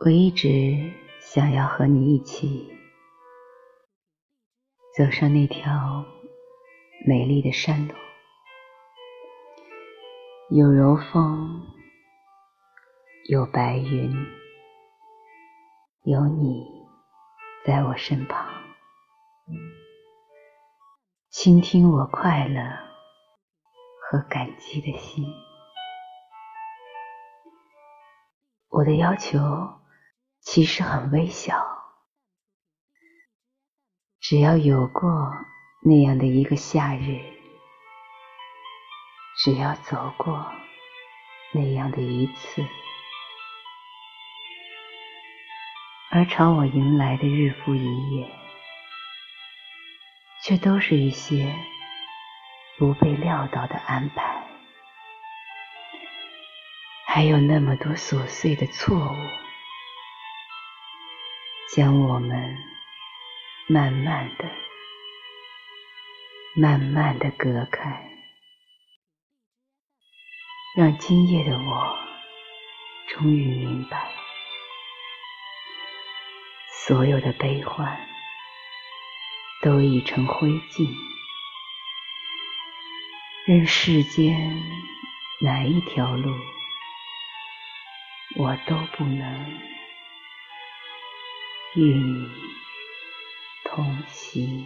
我一直想要和你一起走上那条美丽的山路，有柔风，有白云，有你在我身旁，倾听我快乐和感激的心。我的要求。其实很微小，只要有过那样的一个夏日，只要走过那样的一次，而朝我迎来的日复一夜，却都是一些不被料到的安排，还有那么多琐碎的错误。将我们慢慢的、慢慢的隔开，让今夜的我终于明白，所有的悲欢都已成灰烬，任世间哪一条路，我都不能。与你同行。